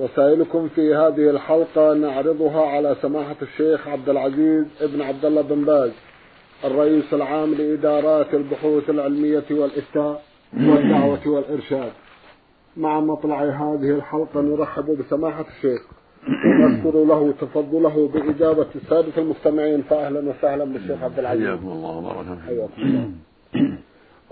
رسائلكم في هذه الحلقة نعرضها على سماحة الشيخ عبد العزيز ابن عبد الله بن باز الرئيس العام لإدارات البحوث العلمية والإفتاء والدعوة والإرشاد. مع مطلع هذه الحلقة نرحب بسماحة الشيخ. ونذكر له تفضله بإجابة السادة المستمعين فأهلا وسهلا بالشيخ عبد العزيز. حياكم الله وبارك حياكم الله.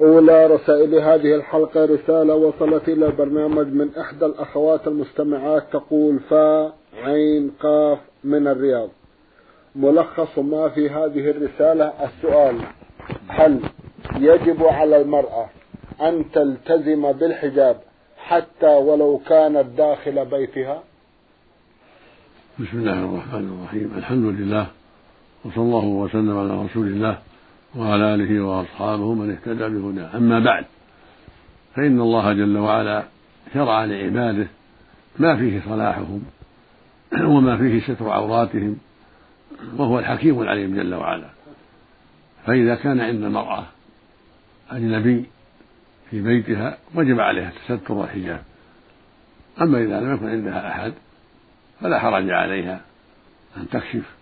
أولى رسائل هذه الحلقة رسالة وصلت إلى البرنامج من إحدى الأخوات المستمعات تقول فا عين قاف من الرياض. ملخص ما في هذه الرسالة السؤال هل يجب على المرأة أن تلتزم بالحجاب حتى ولو كانت داخل بيتها؟ بسم الله الرحمن الرحيم. الحمد لله وصلى الله وسلم على رسول الله. وعلى آله وأصحابه من اهتدى بهداه. أما بعد فإن الله جل وعلا شرع لعباده ما فيه صلاحهم وما فيه ستر عوراتهم وهو الحكيم العليم جل وعلا. فإذا كان عند المرأة أجنبي في بيتها وجب عليها التستر والحجاب. أما إذا لم يكن عندها أحد فلا حرج عليها أن تكشف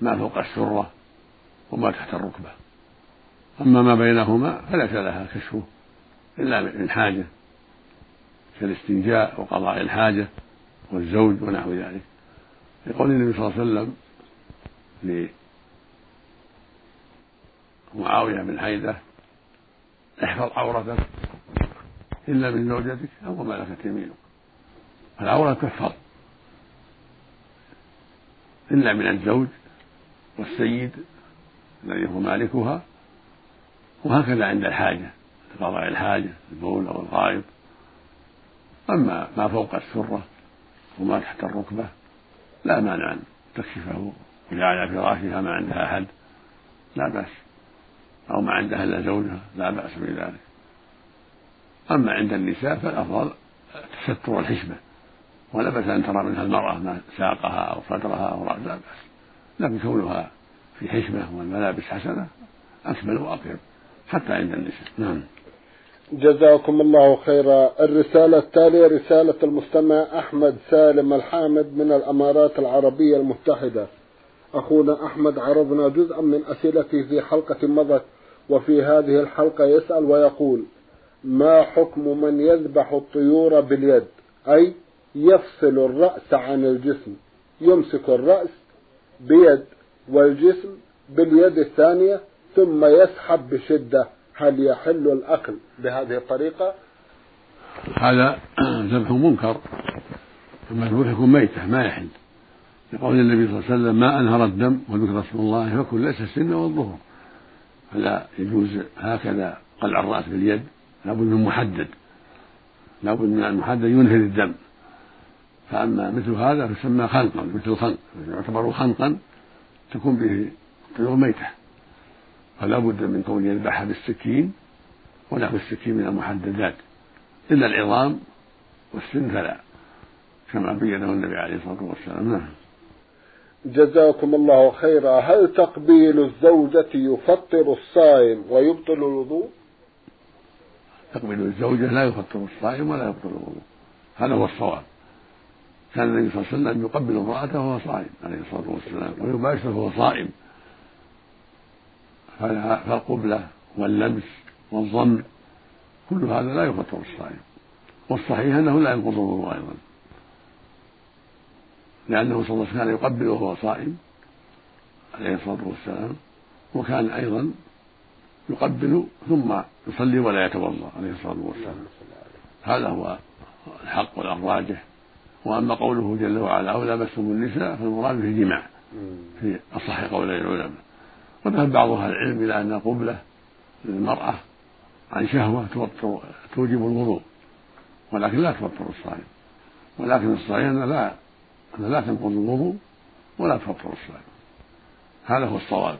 ما فوق السرة وما تحت الركبة. أما ما بينهما فليس لها كشفه إلا من حاجة كالاستنجاء وقضاء الحاجة والزوج ونحو ذلك. يقول النبي صلى الله عليه وسلم لمعاوية بن حيدة احفظ عورتك إلا من زوجتك أو ما ملكت يمينك. العورة تحفظ إلا من الزوج والسيد الذي هو مالكها وهكذا عند الحاجة قضاء الحاجة البول أو الغائط أما ما فوق السرة وما تحت الركبة لا مانع أن تكشفه وهي على فراشها ما عندها أحد لا بأس. أو ما عندها إلا زوجها لا بأس بذلك. أما عند النساء فالأفضل التستر والحشمة. ولا بأس أن ترى منها المرأة ما ساقها أو صدرها أو رأسها لا بأس. لكن كونها في حشمة والملابس حسنة أكمل وأطيب. حتى عند النساء. نعم. جزاكم الله خيرا. الرسالة التالية رسالة المستمع أحمد سالم الحامد من الأمارات العربية المتحدة. أخونا أحمد عرضنا جزءا من أسئلته في حلقة مضت وفي هذه الحلقة يسأل ويقول ما حكم من يذبح الطيور باليد؟ أي يفصل الرأس عن الجسم. يمسك الرأس بيد والجسم باليد الثانية ثم يسحب بشدة هل يحل الأكل بهذه الطريقة؟ هذا ذبح منكر. المذبوح يكون ميتة ما يحل. لقول النبي صلى الله عليه وسلم ما أنهر الدم وذكر اسم الله فكل ليس السن والظهر. فلا يجوز هكذا قلع الرأس باليد لابد من محدد. لابد من المحدد ينهر الدم. فأما مثل هذا فيسمى خنقا مثل الخنق يعتبر خنقا تكون به طيور ميتة. فلا بد من كون يذبحها بالسكين ونحو السكين من المحددات. إلا العظام والسن فلا كما بينه النبي عليه الصلاة والسلام. نعم. جزاكم الله خيرا. هل تقبيل الزوجة يفطر الصائم ويبطل الوضوء؟ تقبيل الزوجة لا يفطر الصائم ولا يبطل الوضوء. هذا هو الصواب. كان النبي صلى الله عليه وسلم يقبل امرأته وهو صائم عليه الصلاة والسلام ويباشر وهو صائم. فالقبلة واللمس والضم كل هذا لا يفطر الصائم والصحيح أنه لا ينقض الوضوء أيضا. لأنه صلى الله عليه وسلم كان يقبل وهو صائم عليه الصلاة والسلام وكان أيضا يقبل ثم يصلي ولا يتوضأ عليه الصلاة والسلام. هذا هو الحق والراجح. وأما قوله جل وعلا أو لمستم النساء فالمراد به الجماع. في أصح قولي العلماء. وذهب بعض أهل العلم إلى أن قبلة للمرأة عن شهوة توجب الوضوء ولكن لا تفطر الصائم. ولكن أن لا أن لا تنقض الوضوء ولا تفطر الصائم. هذا هو الصواب.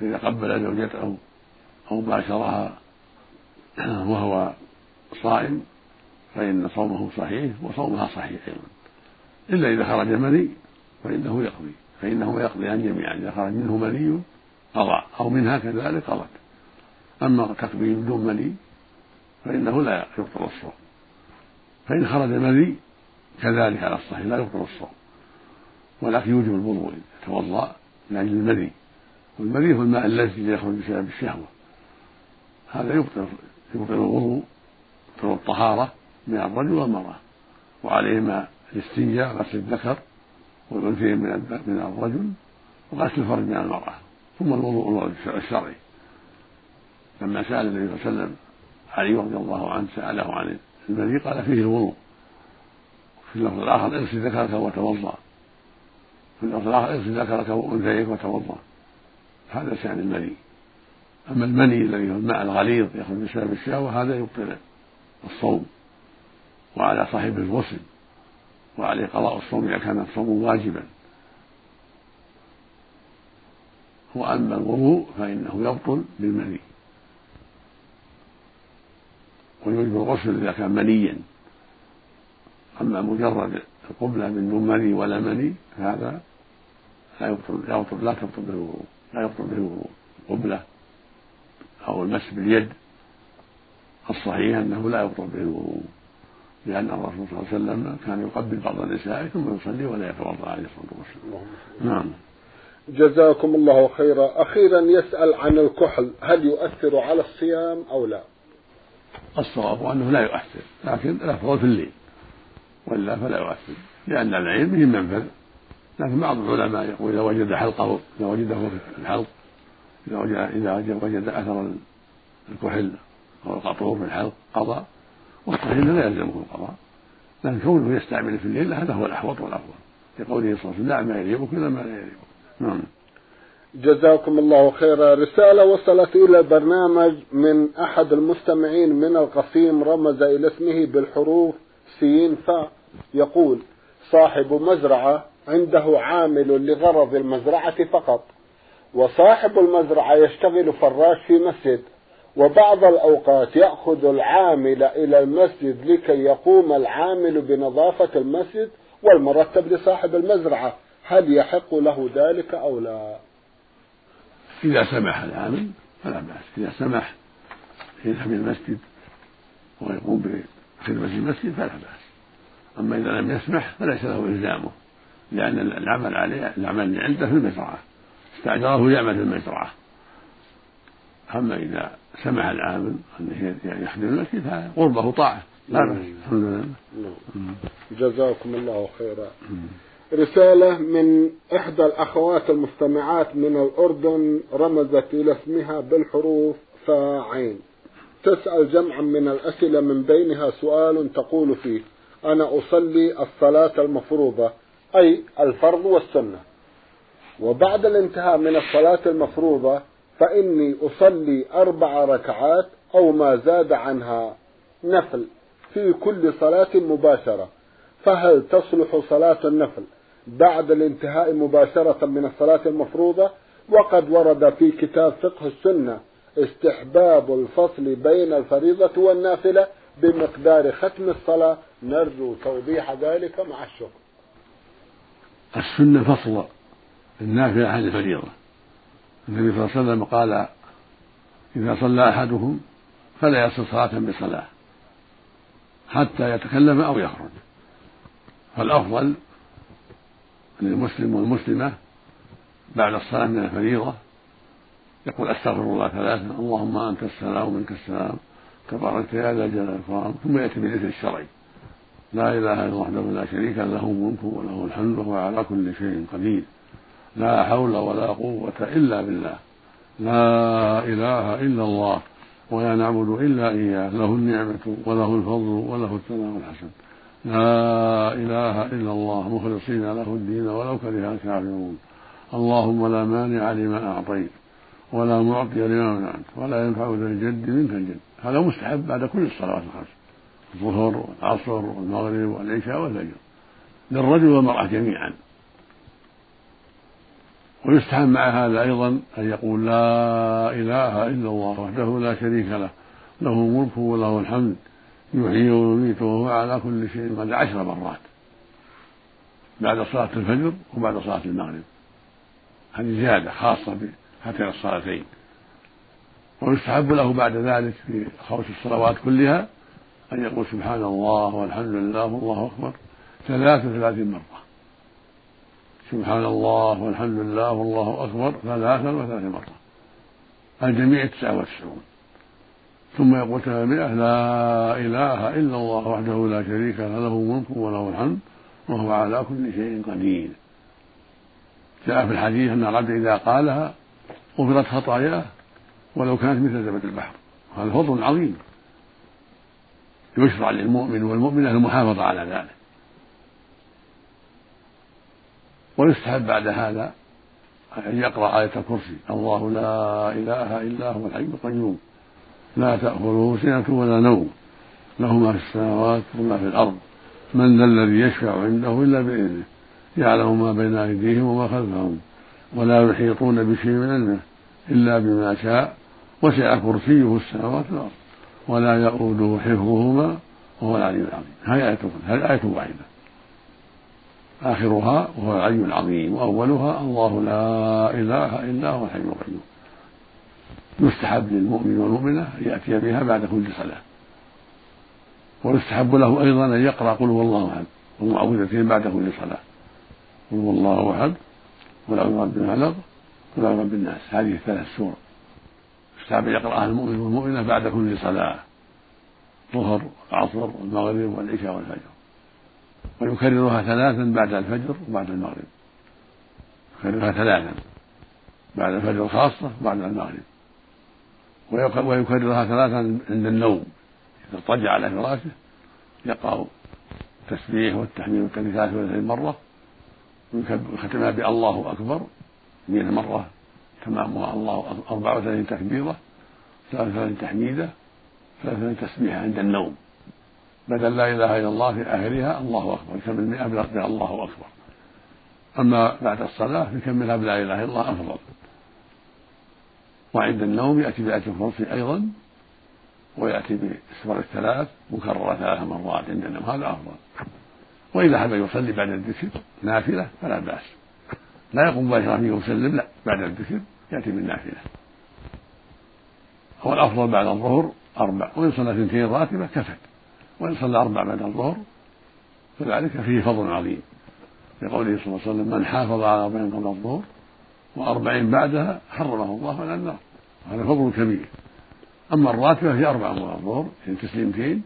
فإذا قبل زوجته أو باشرها وهو صائم فإن صومه صحيح وصومها صحيح أيضا. إلا إذا خرج مني فإنه يقضي. فإنه يقضي جميعا إذا خرج منه مني قضى أو منها كذلك قضت أما تقبيل بدون مني فإنه لا يبطل الصوم. فإن خرج مني كذلك على الصحيح لا يبطل الصوم. ولكن يوجب الوضوء يتوضأ من أجل المني والمني هو الماء الذي يخرج بسبب الشهوة. هذا يبطل يبطل الوضوء يبطل الطهارة من الرجل والمرأة. وعليهما الاستنجاء غسل الذكر والأنثيين من الرجل وغسل الفرج من المرأة. ثم الوضوء الشرعي. لما سأل النبي صلى الله عليه وسلم علي رضي الله عنه سأله عن المني قال فيه الوضوء. في اللفظ الآخر اغسل ذكرك وتوضأ. في اللفظ الآخر اغسل ذكرك وأنثيك وتوضأ. هذا شأن المني أما المني الذي هو الماء الغليظ يخرج بسبب الشهوة هذا يبطل الصوم. وعلى صاحب الغسل وعليه قضاء الصوم إذا كان الصوم واجبا. وأما الوضوء فإنه يبطل بالمني. ويوجب الغسل إذا كان منيا. أما مجرد القبلة من دون مني ولا مني فهذا لا يبطل لا يبطل لا تبطل به الوضوء لا يبطل به الوضوء القبلة أو المس باليد. الصحيح أنه لا يبطل به الوضوء لأن الرسول صلى الله عليه وسلم كان يقبل بعض النساء ثم يصلي ولا يتوضأ عليه الصلاة والسلام. نعم. جزاكم الله خيرا. أخيرا يسأل عن الكحل هل يؤثر على الصيام أو لا؟ الصواب أنه لا يؤثر لكن الأفضل في الليل وإلا فلا يؤثر لأن العين به منفذ. لكن بعض العلماء يقول إذا وجد حلقه إذا وجده في الحلق إذا وجد إذا وجد أثر الكحل أو القطور في الحلق قضى والصحيح لا يلزمه القضاء. لكن كونه يستعمل في الليل هذا هو الأحوط والأفضل لقوله صلى الله عليه وسلم دع ما يريبك إلى ما لا يريبك نعم. جزاكم الله خيرا. رسالة وصلت إلى البرنامج من أحد المستمعين من القصيم رمز إلى اسمه بالحروف سين فاء يقول صاحب مزرعة عنده عامل لغرض المزرعة فقط وصاحب المزرعة يشتغل فراش في مسجد وبعض الأوقات يأخذ العامل إلى المسجد لكي يقوم العامل بنظافة المسجد والمرتب لصاحب المزرعة. هل يحق له ذلك أو لا؟ إذا سمح العامل فلا بأس. إذا سمح يذهب إلى المسجد ويقوم بخدمة المسجد فلا بأس. أما إذا لم يسمح فليس له إلزامه لأن العمل عليه العمل اللي عنده في المزرعة. استأجره يعمل في المزرعة. أما إذا سمح العامل أنه يخدم المسجد فقربه طاعة. لا بأس. الحمد لله. نعم. جزاكم الله خيرا. رسالة من إحدى الأخوات المستمعات من الأردن رمزت إلى اسمها بالحروف فاعين تسأل جمعا من الأسئلة من بينها سؤال تقول فيه أنا أصلي الصلاة المفروضة أي الفرض والسنة. وبعد الانتهاء من الصلاة المفروضة فإني أصلي أربع ركعات أو ما زاد عنها نفل في كل صلاة مباشرة. فهل تصلح صلاة النفل؟ بعد الانتهاء مباشرة من الصلاة المفروضة وقد ورد في كتاب فقه السنة استحباب الفصل بين الفريضة والنافلة بمقدار ختم الصلاة. نرجو توضيح ذلك مع الشكر. السنة فصل النافلة عن الفريضة. النبي صلى الله عليه وسلم قال إذا صلى أحدكم فلا يصل صلاة بصلاة حتى يتكلم أو يخرج. فالأفضل للمسلم والمسلمة بعد الصلاة من الفريضة يقول أستغفر الله ثلاثا اللهم أنت السلام ومنك السلام تباركت يا ذا الجلال والإكرام ثم يأتي بالذكر الشرعي. لا إله إلا الله وحده لا شريك له الملك وله الحمد وهو على كل شيء قدير. لا حول ولا قوة إلا بالله. لا إله إلا الله ولا نعبد إلا إياه له النعمة وله الفضل وله الثناء الحسن لا إله إلا الله مخلصين له الدين ولو كره الكافرون. اللهم لا مانع لما أعطيت ولا معطي لما منعت ولا ينفع ذا الجد منك الجد. هذا مستحب بعد كل الصلوات الخمس. الظهر والعصر والمغرب والعشاء والفجر. للرجل والمرأة جميعا. ويستحب مع هذا أيضا أن يقول لا إله إلا الله وحده لا شريك له. له الملك وله الحمد. يحيي ويميت وهو على كل شيء قدير عشر مرات. بعد صلاة الفجر وبعد صلاة المغرب. هذه زيادة خاصة بهاتين الصلاتين. ويستحب له بعد ذلك في خوش الصلوات كلها أن يقول سبحان الله والحمد لله والله أكبر ثلاث وثلاثين مرة. سبحان الله والحمد لله والله أكبر ثلاثا وثلاثين مرة. الجميع تسعة وتسعون. ثم يقول تابعه لا إله إلا الله وحده لا شريك له له الملك وله الحمد وهو على كل شيء قدير. جاء في الحديث أن العبد إذا قالها غفرت خطاياه ولو كانت مثل زبد البحر. هذا فضل عظيم. يشرع للمؤمن والمؤمنة المحافظة على ذلك. ويستحب بعد هذا أن يقرأ آية الكرسي الله لا إله إلا هو الحي القيوم. لا تأخذه سنة ولا نوم. له ما في السماوات وما في الأرض. من ذا الذي يشفع عنده إلا بإذنه. يعلم ما بين أيديهم وما خلفهم. ولا يحيطون بشيء من علمه إلا بما شاء. وسع كرسيه السماوات والأرض. ولا يؤوده حفظهما وهو العلي العظيم. هذه آية هذه آية واحدة. آخرها وهو العلي العظيم. وأولها الله لا إله إلا هو الحي القيوم. يستحب للمؤمن والمؤمنة أن يأتي بها بعد كل صلاة. ويستحب له أيضا أن يقرأ قل هو الله أحد. والمعوذتين بعد كل صلاة. قل هو الله أحد. قل أعوذ برب الفلق. قل أعوذ برب الناس. هذه الثلاث سور. يستحب أن يقرأها المؤمن والمؤمنة بعد كل صلاة. الظهر العصر والمغرب والعشاء والفجر. ويكررها ثلاثا بعد الفجر وبعد المغرب. يكررها ثلاثا. بعد الفجر خاصة وبعد المغرب. ويكررها ثلاثا عند النوم. إذا اضطجع على فراشه يقرأ التسبيح والتحميد ثلاث وثلاثين مرة ويختمها بالله أكبر مئة مرة تمامها الله أربعة وثلاثين تكبيرة ثلاثة وثلاثين تحميدة ثلاثة وثلاثين تسبيحة عند النوم. بدل لا إله إلا الله في آخرها الله أكبر. يكمل مئة بلفظها الله أكبر. أما بعد الصلاة يكملها بلا إله إلا الله أفضل وعند النوم يأتي بآية الكرسي أيضا ويأتي بالسور الثلاث مكررة ثلاث مرات عند النوم. هذا أفضل. وإذا حب يصلي بعد الذكر نافلة فلا بأس. لا يقوم مباشرة يسلم لا بعد الذكر يأتي بالنافلة. هو الأفضل بعد الظهر أربع. وإن صلى اثنتين راتبة كفت. وإن صلى أربع بعد الظهر فذلك فيه فضل عظيم. لقوله صلى الله عليه وسلم من حافظ على أربعين قبل الظهر وأربعين بعدها حرمه الله على النار. هذا فضل كبير. أما الراتبة هي أربع قبل الظهر تسليمتين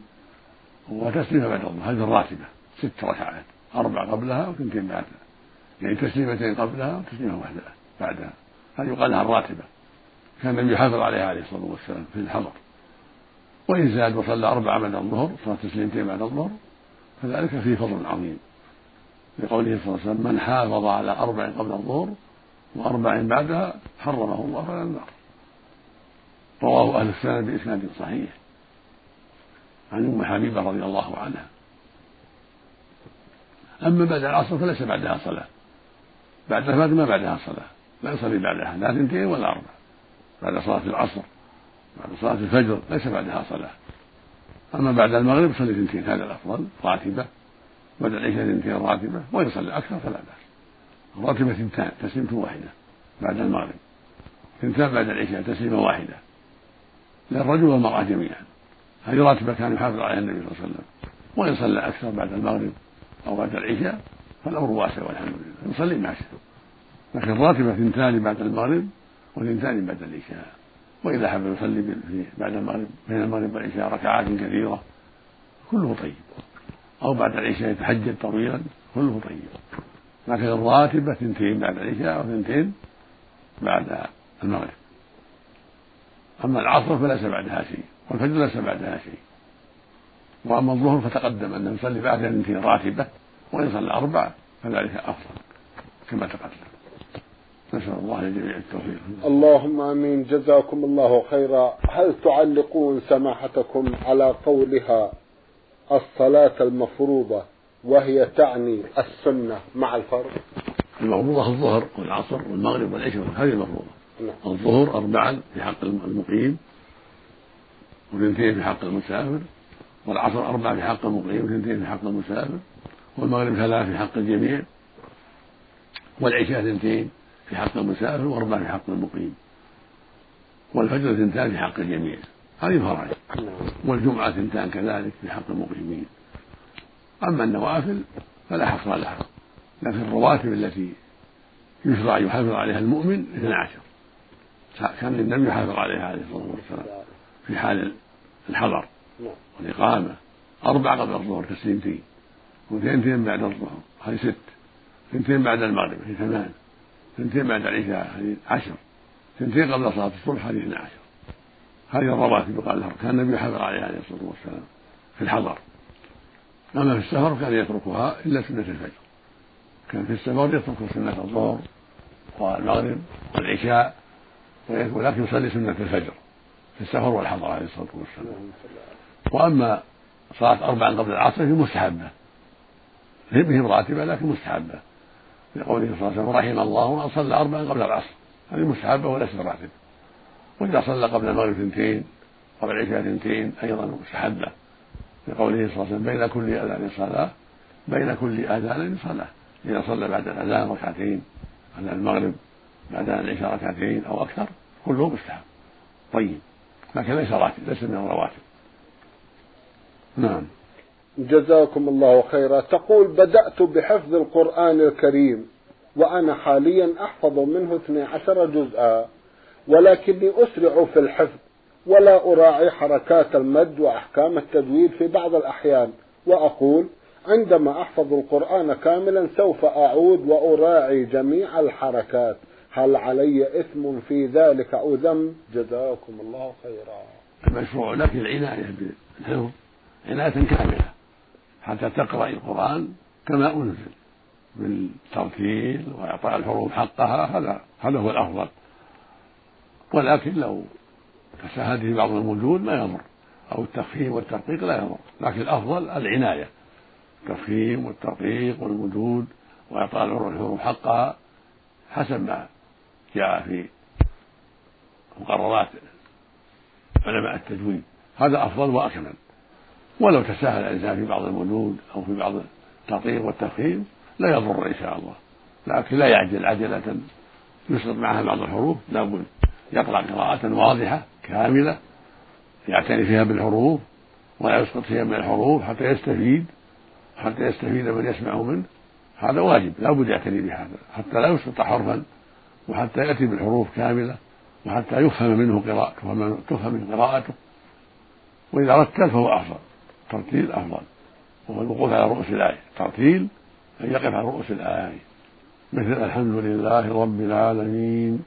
وتسليمة بعد الظهر. هذه الراتبة ست ركعات. أربع قبلها وثنتين بعدها. يعني تسليمتين قبلها وتسليمة واحدة بعدها. هذه يقال لها الراتبة كان النبي يحافظ عليها عليه الصلاة والسلام في الحضر. وإن زاد وصلى أربع بعد الظهر صلاة تسليمتين بعد الظهر فذلك فيه فضل عظيم. لقوله صلى الله عليه وسلم من حافظ على أربع قبل الظهر وأربع بعدها حرمه الله على النار رواه أهل السنة بإسناد صحيح. عن أم حبيبة رضي الله عنها. أما بعد العصر فليس بعدها صلاة. بعد الفجر ما بعدها صلاة. لا يصلي بعدها لا اثنتين ولا أربع بعد صلاة العصر بعد صلاة الفجر ليس بعدها صلاة. أما بعد المغرب يصلي اثنتين هذا الأفضل راتبة. بعد العشاء اثنتين راتبة ويصلي أكثر فلا بأس الراتبة اثنتان تسليمة واحدة بعد المغرب. اثنتان بعد العشاء تسليمة واحدة. للرجل والمرأة جميعا. هذه راتبة كان يحافظ عليها النبي صلى الله عليه وسلم؟ وإن صلى أكثر بعد المغرب أو بعد العشاء فالأمر واسع والحمد لله. يصلي ما شاء لكن الراتبة اثنتان بعد المغرب واثنتان بعد العشاء. وإذا حب يصلي بعد المغرب بين المغرب والعشاء ركعات كثيرة كله طيب. أو بعد العشاء يتحجد طويلا كله طيب. لكن الراتبة اثنتين بعد العشاء أو اثنتين بعد المغرب. أما العصر فليس بعدها شيء والفجر ليس بعدها شيء. وأما الظهر فتقدم أنه يصلي بعد اثنتين راتبة وإن صلى أربع فذلك أفضل كما تقدم. نسأل الله للجميع التوفيق. اللهم آمين. جزاكم الله خيرا. هل تعلقون سماحتكم على قولها الصلاة المفروضة وهي تعني السنة مع الفرض؟ المفروضة الظهر والعصر والمغرب والعشاء هذه المفروضة. الظهر أربعا في حق المقيم واثنتين في حق المسافر والعصر أربعة في حق المقيم واثنتين في حق المسافر والمغرب ثلاث في حق الجميع والعشاء اثنتين في حق المسافر وأربعة في حق المقيم والفجر اثنتان في حق الجميع. هذه فرائض. نعم. والجمعة اثنتان كذلك في حق المقيمين. أما النوافل فلا حصر لها لكن الرواتب التي يشرع يحافظ عليها المؤمن اثنا عشر. كان النبي يحافظ عليها عليه الصلاة والسلام. في حال الحضر نعم. والإقامة. أربع قبل الظهر تسليمتين وثنتين بعد الظهر. هذه ست. ثنتين بعد المغرب هذه ثمان. ثنتين بعد العشاء هذه عشر. ثنتين قبل صلاة الصبح هذه اثنا عشر. هذه الرواتب يقال لها كان النبي يحافظ عليها عليه الصلاة والسلام في الحضر. أما في السفر كان يتركها إلا سنة الفجر. كان في السفر يترك سنة الظهر والمغرب والعشاء. ولكن يصلي سنة الفجر في السفر والحضر عليه الصلاة والسلام. وأما صلاة أربعا قبل العصر فهي مستحبة. بهم راتبة لكن مستحبة. لقوله صلى الله عليه وسلم رحم الله من صلى أربعا قبل العصر. هذه مستحبة وليست راتبة وإذا صلى قبل المغرب اثنتين قبل العشاء اثنتين أيضا مستحبة. لقوله صلى الله عليه وسلم بين كل أذان صلاة بين كل أذان صلاة. إذا صلى بعد الأذان ركعتين على المغرب بعد العشاء ركعتين أو أكثر. كله مستحب طيب. لكن ليس راتب ليس من الرواتب. نعم. جزاكم الله خيرا. تقول بدأت بحفظ القرآن الكريم وأنا حاليا أحفظ منه 12 جزءا ولكني أسرع في الحفظ ولا أراعي حركات المد وأحكام التجويد في بعض الأحيان. وأقول عندما أحفظ القرآن كاملا سوف أعود وأراعي جميع الحركات. هل علي إثم في ذلك أو ذنب جزاكم الله خيرا. المشروع لك العناية بالحفظ عناية كاملة حتى تقرأ القرآن كما أنزل بالترتيل وإعطاء الحروف حقها هذا هذا هو الأفضل. ولكن لو تساهل في بعض الوجود ما يضر أو التفهيم والترقيق لا يضر. لكن الأفضل العناية التفهيم والترقيق والوجود وإعطاء الحروف حقها حسب ما جاء في مقررات علماء التجويد هذا أفضل وأكمل. ولو تساهل الإنسان في بعض الوجود أو في بعض الترقيق والتفخيم لا يضر إن شاء الله. لكن لا يعجل. عجلة يسقط معها بعض الحروف. لابد يقرأ قراءة واضحة كاملة يعتني فيها بالحروف ولا يسقط فيها من الحروف حتى يستفيد حتى يستفيد من يسمع منه. هذا واجب. لا بد يعتني بهذا. حتى لا يسقط حرفا. وحتى يأتي بالحروف كاملة وحتى يفهم منه قراءته تفهم من قراءته. وإذا رتل فهو أفضل ترتيل أفضل. وهو الوقوف على رؤوس الآية. ترتيل أن يقف على رؤوس الآية. مثل الحمد لله رب العالمين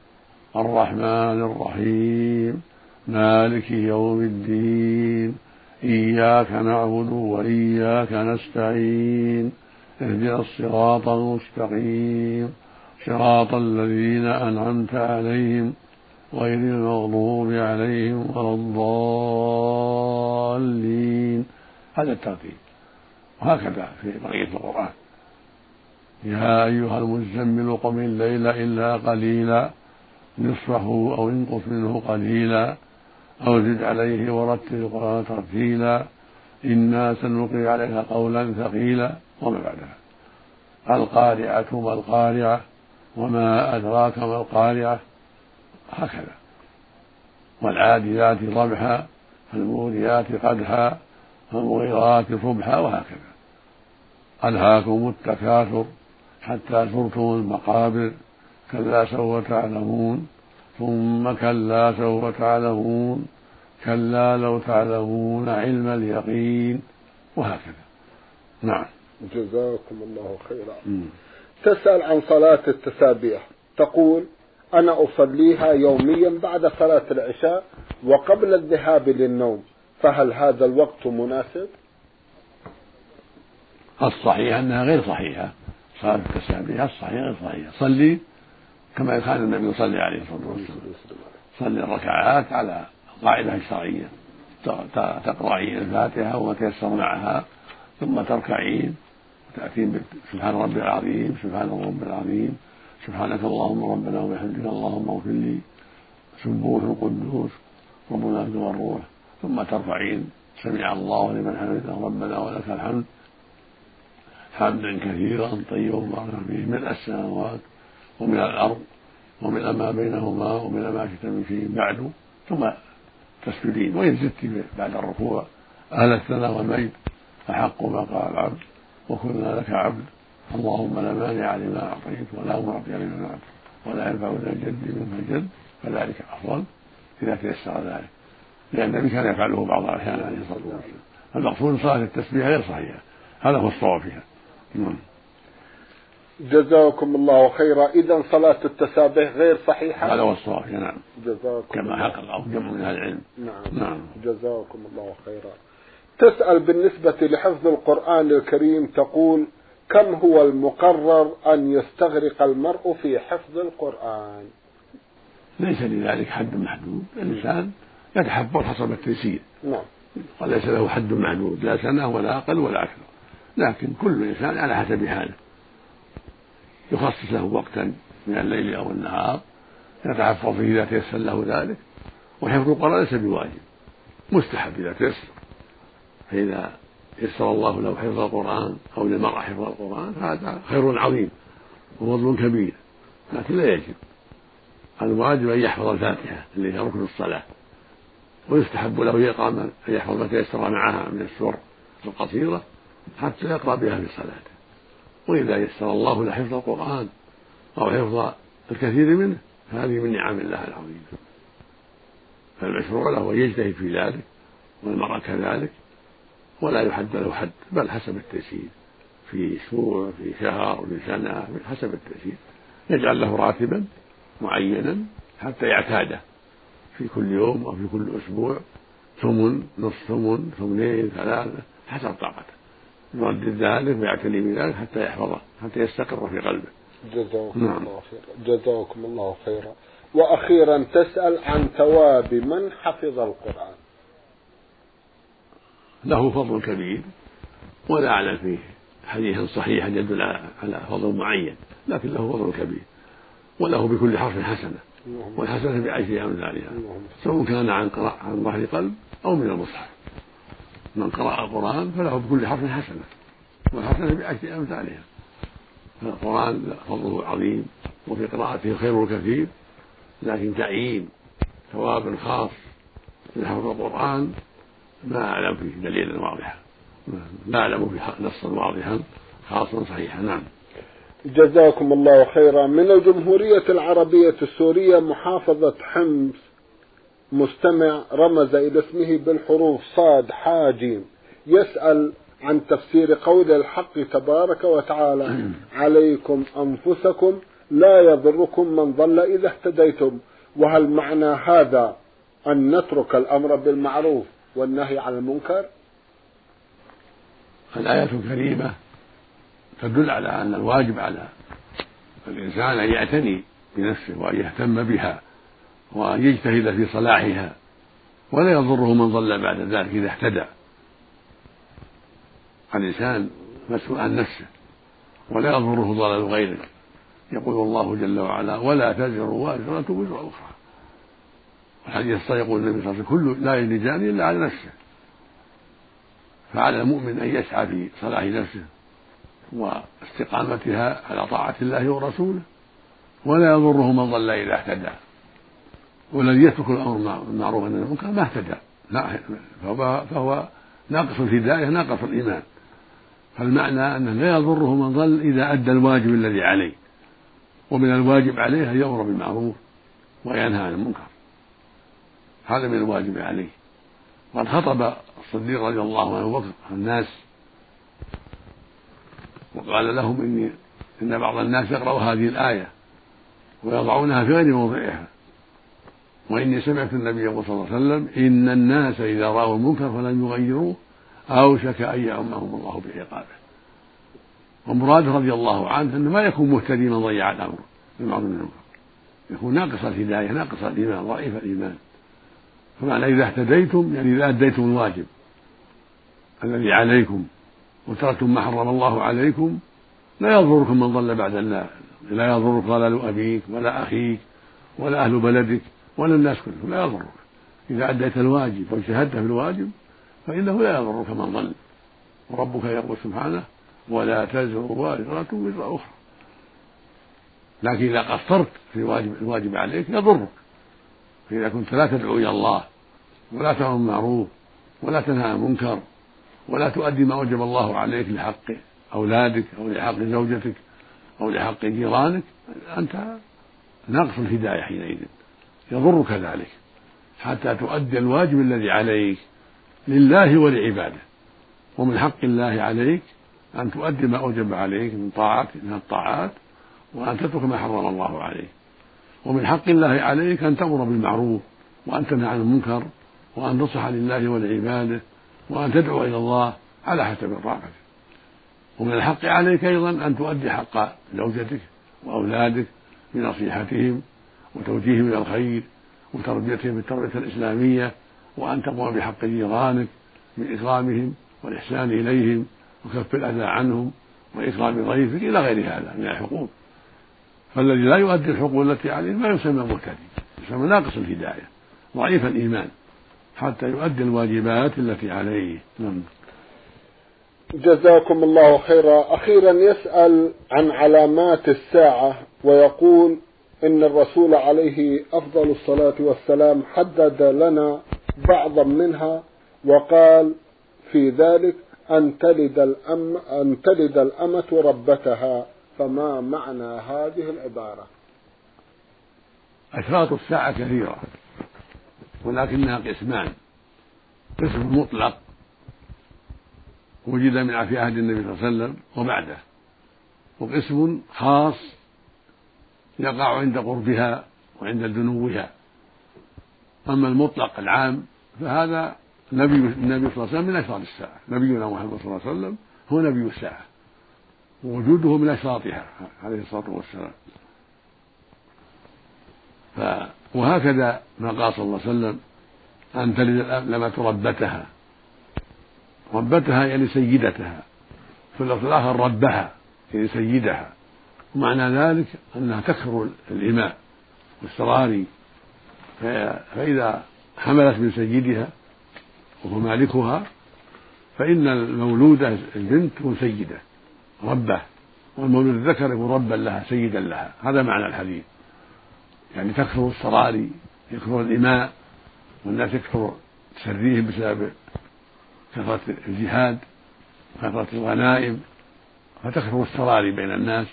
الرحمن الرحيم مالك يوم الدين إياك نعبد وإياك نستعين اهدنا الصراط المستقيم. صراط الذين أنعمت عليهم غير المغضوب عليهم ولا الضالين. هذا الترتيب. وهكذا في بقية القرآن. يا أيها المزمل قم الليل إلا قليلا نصفه أو انقص منه قليلا أو زد عليه ورتل القرآن ترتيلا. إنا سنلقي عليك قولا ثقيلا. وما بعدها. القارعة ما القارعة؟ وما أدراك ما القارعة هكذا. والعاديات ضبحا فالموريات قدحا فالمغيرات صبحا وهكذا. ألهاكم التكاثر حتى زرتم المقابر كلا سوف تعلمون. ثم كلا سوف تعلمون كلا لو تعلمون علم اليقين وهكذا. نعم. جزاكم الله خيرا. تسأل عن صلاة التسابيح. تقول أنا أصليها يوميا بعد صلاة العشاء وقبل الذهاب للنوم. فهل هذا الوقت مناسب؟ الصحيح أنها غير صحيحة. صلاة التسابيح الصحيح غير صحيحة. صلي كما كان النبي يصلي عليه الصلاة والسلام. صلي الركعات على القاعدة الشرعية تقرأين الفاتحة وما تيسر معها ثم تركعين تأتي سبحان ربي العظيم سبحان ربي العظيم. سبحانك اللهم ربنا وبحمدك اللهم اغفر لي. سبوح قدوس ربنا والروح. ثم ترفعين. سمع الله لمن حمده ربنا ولك الحمد. حمدا كثيرا طيبا مباركا فيه. ملء السماوات ومن الأرض ومن ما بينهما ومن ما شئت من شيء بعد. ثم تسجدين. وإن زدت بعد الركوع. أهل الثناء والمجد. أحق ما قال العبد. وكلنا لك عبد. اللهم لا مانع لما أعطيت ولا معطي لما منعت ولا ينفع ذا الجد منك الجد. فذلك أفضل إذا تيسر ذلك. لأن النبي كان يفعله بعض الأحيان عليه الصلاة والسلام. المقصود صلاة التسبيح غير صحيحة. هذا هو الصواب فيها. نعم. جزاكم الله خيرا. إذا صلاة التسابيح غير صحيحة؟ هذا هو الصواب نعم. جزاكم كما حقق جمع من أهل العلم. نعم. نعم. جزاكم الله خيرا. تسأل بالنسبة لحفظ القرآن الكريم تقول كم هو المقرر أن يستغرق المرء في حفظ القرآن؟ ليس لذلك حد محدود. الإنسان يتحفظ حسب التيسير. نعم. وليس له حد محدود لا سنة ولا أقل ولا أكثر. لكن كل إنسان على حسب حاله. يخصص له وقتا من الليل أو النهار يتحفظ فيه إذا تيسر له ذلك. وحفظ القرآن ليس بواجب. مستحب إذا تيسر. فإذا يسر الله له حفظ القرآن أو للمرأة حفظ القرآن هذا خير عظيم وفضل كبير لكن لا يجب. الواجب أن يحفظ الفاتحة اللي هي ركن الصلاة ويستحب له يقام أن يحفظ ما تيسر معها من السور القصيرة حتى يقرأ بها في صلاته. وإذا يسر الله له حفظ القرآن أو حفظ الكثير منه فهذه من نعم الله العظيمة. فالمشروع له أن يجتهد في ذلك والمرأة كذلك. ولا يحد له حد بل حسب التيسير. في أسبوع في شهر في سنة حسب التيسير. يجعل له راتبا معينا حتى يعتاده. في كل يوم أو في كل أسبوع ثمن نصف ثمن ثمنين ثلاثة حسب طاقته. يردد ذلك ويعتني بذلك حتى يحفظه حتى يستقر في قلبه. جزاكم نعم. الله خيرا. جزاكم الله خيرا. وأخيرا تسأل عن ثواب من حفظ القرآن. له فضل كبير ولا أعلم فيه. حديثا صحيحا يدل على فضل معين لكن له فضل كبير وله بكل حرف حسنة والحسنة بعشر أمثالها سواء كان عن عن ظهر قلب أو من المصحف. من قرأ القرآن فله بكل حرف حسنة والحسنة بعشر أمثالها. فالقرآن فضله عظيم وفي قراءته خير كثير لكن تعيين ثواب خاص لحفظ القرآن ما أعلم فيه دليلا واضحا. لا أعلم فيه نصا واضحا خاصا صحيحا. نعم. جزاكم الله خيرا. من الجمهورية العربية السورية محافظة حمص مستمع رمز إلى اسمه بالحروف صاد حاجيم يسأل عن تفسير قول الحق تبارك وتعالى عليكم أنفسكم لا يضركم من ضل إذا اهتديتم وهل معنى هذا أن نترك الأمر بالمعروف؟ والنهي عن المنكر. الآية الكريمة تدل على أن الواجب على الإنسان أن يعتني بنفسه وأن يهتم بها وأن يجتهد في صلاحها ولا يضره من ضل بعد ذلك إذا اهتدى. الإنسان مسؤول عن نفسه ولا يضره ضلال غيره يقول الله جل وعلا ولا تزر وازرة وزر أخرى. الحديث الصحيح يقول النبي صلى الله عليه وسلم؟ كل لا يلجان إلا على نفسه. فعلى المؤمن أن يسعى في صلاح نفسه واستقامتها على طاعة الله ورسوله ولا يضره من ضل إذا اهتدى. والذي يترك الأمر بالمعروف عن المنكر ما اهتدى. فهو, فهو ناقص الهدايه ناقص الإيمان. فالمعنى أنه لا يضره من ضل إذا أدى الواجب الذي عليه. ومن الواجب عليه أن يأمر بالمعروف وينهى عن المنكر. هذا من الواجب عليه. وقد خطب الصديق رضي الله عنه بكر الناس وقال لهم إني إن بعض الناس يقرأ هذه الآية ويضعونها في غير موضعها. وإني سمعت النبي صلى الله عليه وسلم إن الناس إذا رأوا المنكر فلم يغيروه أوشك أن يعمهم الله بعقابه. ومراد رضي الله عنه أنه ما يكون مهتدي من ضيع الأمر بالمعروف والمنكر يكون ناقص الهداية ناقص الإيمان ضعيف الإيمان. فمعنى إذا اهتديتم يعني إذا أديتم الواجب الذي عليكم وتركتم ما حرم الله عليكم لا يضركم من ضل بعد الله لا يضرك ضلال أبيك ولا أخيك ولا أهل بلدك ولا الناس كلهم لا يضرك. إذا أديت الواجب واجتهدت في الواجب فإنه لا يضرك من ضل. وربك يقول سبحانه ولا تزر وازرة وزر أخرى. لكن إذا قصرت في الواجب, الواجب عليك يضرك. فإذا كنت لا تدعو إلى الله ولا تأمر بالمعروف ولا تنهى عن المنكر ولا تؤدي ما أوجب الله عليك لحق أولادك أو لحق زوجتك أو لحق جيرانك أنت ناقص الهداية حينئذ. يضرك ذلك. حتى تؤدي الواجب الذي عليك لله ولعباده. ومن حق الله عليك أن تؤدي ما أوجب عليك من طاعات من الطاعات وأن تترك ما حرم الله عليك. ومن حق الله عليك أن تأمر بالمعروف وأن تنهى عن المنكر وأن تصح لله ولعباده وأن تدعو إلى الله على حسب طاقتك ومن الحق عليك أيضا أن تؤدي حق زوجتك وأولادك بنصيحتهم وتوجيههم إلى الخير وتربيتهم بالتربية الإسلامية وأن تقوم بحق جيرانك من إكرامهم والإحسان إليهم وكف الأذى عنهم وإكرام ضيفك إلى غير هذا من الحقوق. فالذي لا يؤدي الحقوق التي عليه ما يسمى مهتدي يسمى ناقص الهداية ضعيف الإيمان حتى يؤدي الواجبات التي عليه. نعم. جزاكم الله خيرا. أخيرا يسأل عن علامات الساعة ويقول إن الرسول عليه أفضل الصلاة والسلام حدد لنا بعضا منها وقال في ذلك أن تلد الأم أن تلد الأمة ربتها. فما معنى هذه العبارة؟ أشراط الساعة كثيرة ولكنها قسمان. قسم مطلق وجد من في عهد النبي صلى الله عليه وسلم وبعده وقسم خاص يقع عند قربها وعند دنوها أما المطلق العام فهذا نبي النبي صلى الله عليه وسلم من أشراط الساعة. نبينا محمد صلى الله عليه وسلم هو نبي الساعة. ووجوده من أشراطها عليه الصلاة والسلام. ف وهكذا ما قال صلى الله عليه وسلم أن تلد لما ربتها ربتها يعني سيدتها. في اللفظ الآخر ربها يعني سيدها. ومعنى ذلك أنها تكثر الإماء والسراري. فإذا حملت من سيدها وهو مالكها فإن المولودة البنت تكون سيدة. ربة. والمولود الذكر يكون ربا لها سيدا لها. هذا معنى الحديث. يعني تكثر السراري يكثر الإماء والناس يكثر تسريهم بسبب كثرة الجهاد كثرة الغنائم. فتكثر السراري بين الناس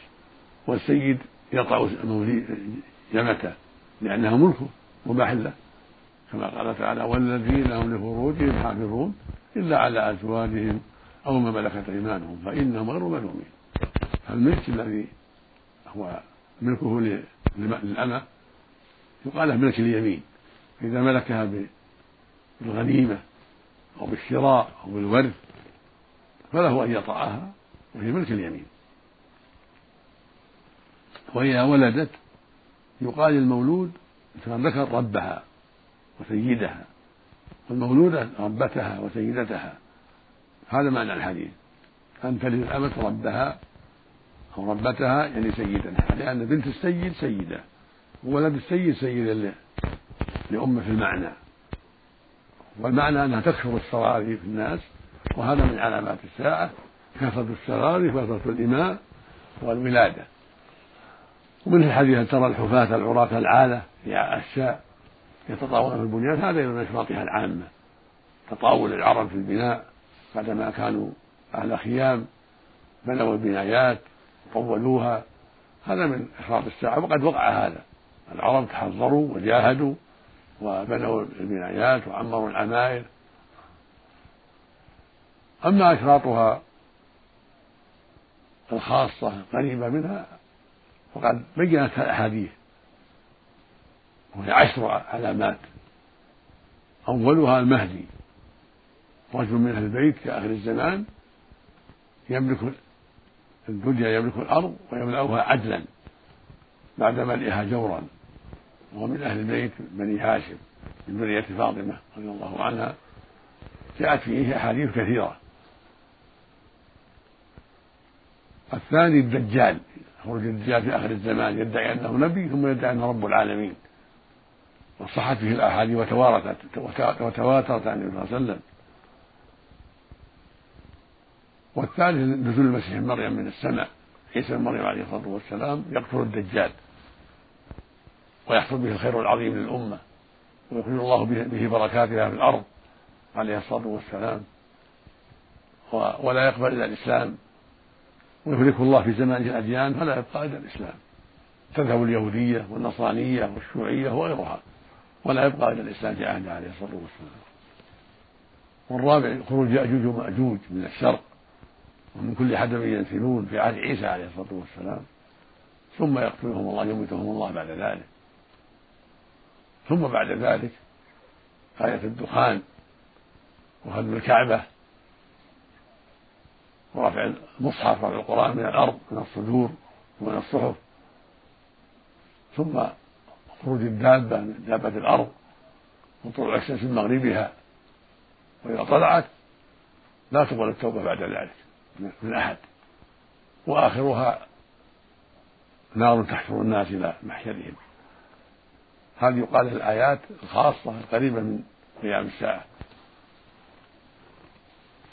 والسيد يطع يمته لأنها ملكه مباح له كما قال تعالى والذين هم لفروجهم حافظون إلا على أزواجهم أو ما ملكت أيمانهم فإنهم غير ملومين. فالملك الذي هو ملكه للأمة يقال له ملك اليمين. إذا ملكها بالغنيمة أو بالشراء أو بالورث فله أن يطأها وهي ملك اليمين. وإذا ولدت يقال للمولود كان ذكر ربها وسيدها. والمولودة ربتها وسيدتها. هذا معنى الحديث. أن تلد الأمة ربها أو ربتها يعني سيدتها لأن بنت السيد سيدة وولد السيد سيدا لأمة في المعنى. والمعنى أنها تكثر السراري في الناس وهذا من علامات الساعة كثرة السراري وكثرة الإماء والولادة. ومن الحديث أن ترى الحفاة العراة العالة في الشاء يتطاولون في البنيان هذا من أشراطها العامة. تطاول العرب في البناء. بعدما كانوا أهل خيام بنوا البنايات طولوها. هذا من أشراط الساعة وقد وقع هذا. العرب تحضروا وجاهدوا وبنوا البنايات وعمروا العماير. أما أشراطها الخاصة قريبة منها فقد بينت الأحاديث. وهي عشر علامات. أولها المهدي. رجل من أهل البيت كآخر الزمان يملك الدنيا يملك الأرض ويملأها عدلا بعد ملئها جورا. وهو من أهل البيت بني هاشم من ذرية فاطمة رضي الله عنها جاءت فيه أحاديث كثيرة. الثاني الدجال خروج الدجال في آخر الزمان يدعي أنه نبي ثم يدعي أنه رب العالمين. وصحت فيه الأحاديث وتوارثت وتواترت عن النبي صلى الله عليه وسلم. والثالث نزول المسيح مريم من السماء. عيسى بن مريم عليه الصلاة والسلام يقتل الدجال ويحصل به الخير العظيم للأمة ويخرج الله به بركاتها في الأرض عليه الصلاة والسلام. ولا يقبل الا الإسلام. ويهلك الله في زمانه الأديان فلا يبقى الا الإسلام. تذهب اليهودية والنصرانية والشيوعية وغيرها ولا يبقى الا الإسلام في عهده عليه الصلاة والسلام. والرابع خروج يأجوج ومأجوج من الشرق. ومن كل حدب ينسلون في عهد عيسى عليه الصلاة والسلام. ثم يقتلهم الله يميتهم الله بعد ذلك. ثم بعد ذلك آية الدخان وهدم الكعبة ورفع المصحف رفع القرآن من الأرض من الصدور ومن الصحف. ثم خروج الدابة من دابة الأرض وطلوع الشمس من مغربها وإذا طلعت لا تقبل التوبة بعد ذلك. من أحد وآخرها نار تحشر الناس إلى محشرهم هذه يقال الآيات الخاصة القريبة من قيام الساعة؟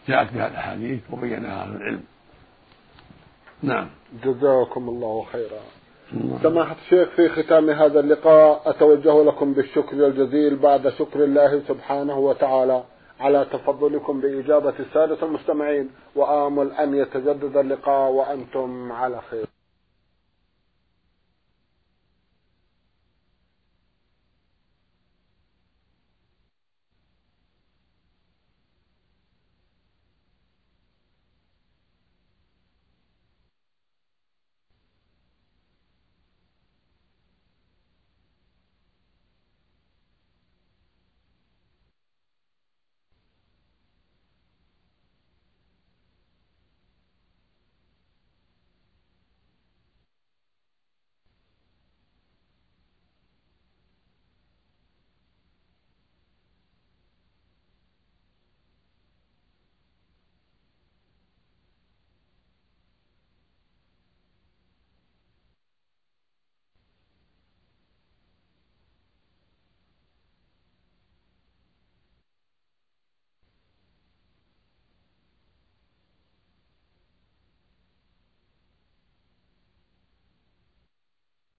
جاءت بها الأحاديث وبينها أهل العلم. نعم. جزاكم الله خيرا. سماحة الشيخ في ختام هذا اللقاء أتوجه لكم بالشكر الجزيل بعد شكر الله سبحانه وتعالى. على تفضلكم بإجابة السادة المستمعين وآمل أن يتجدد اللقاء وأنتم على خير.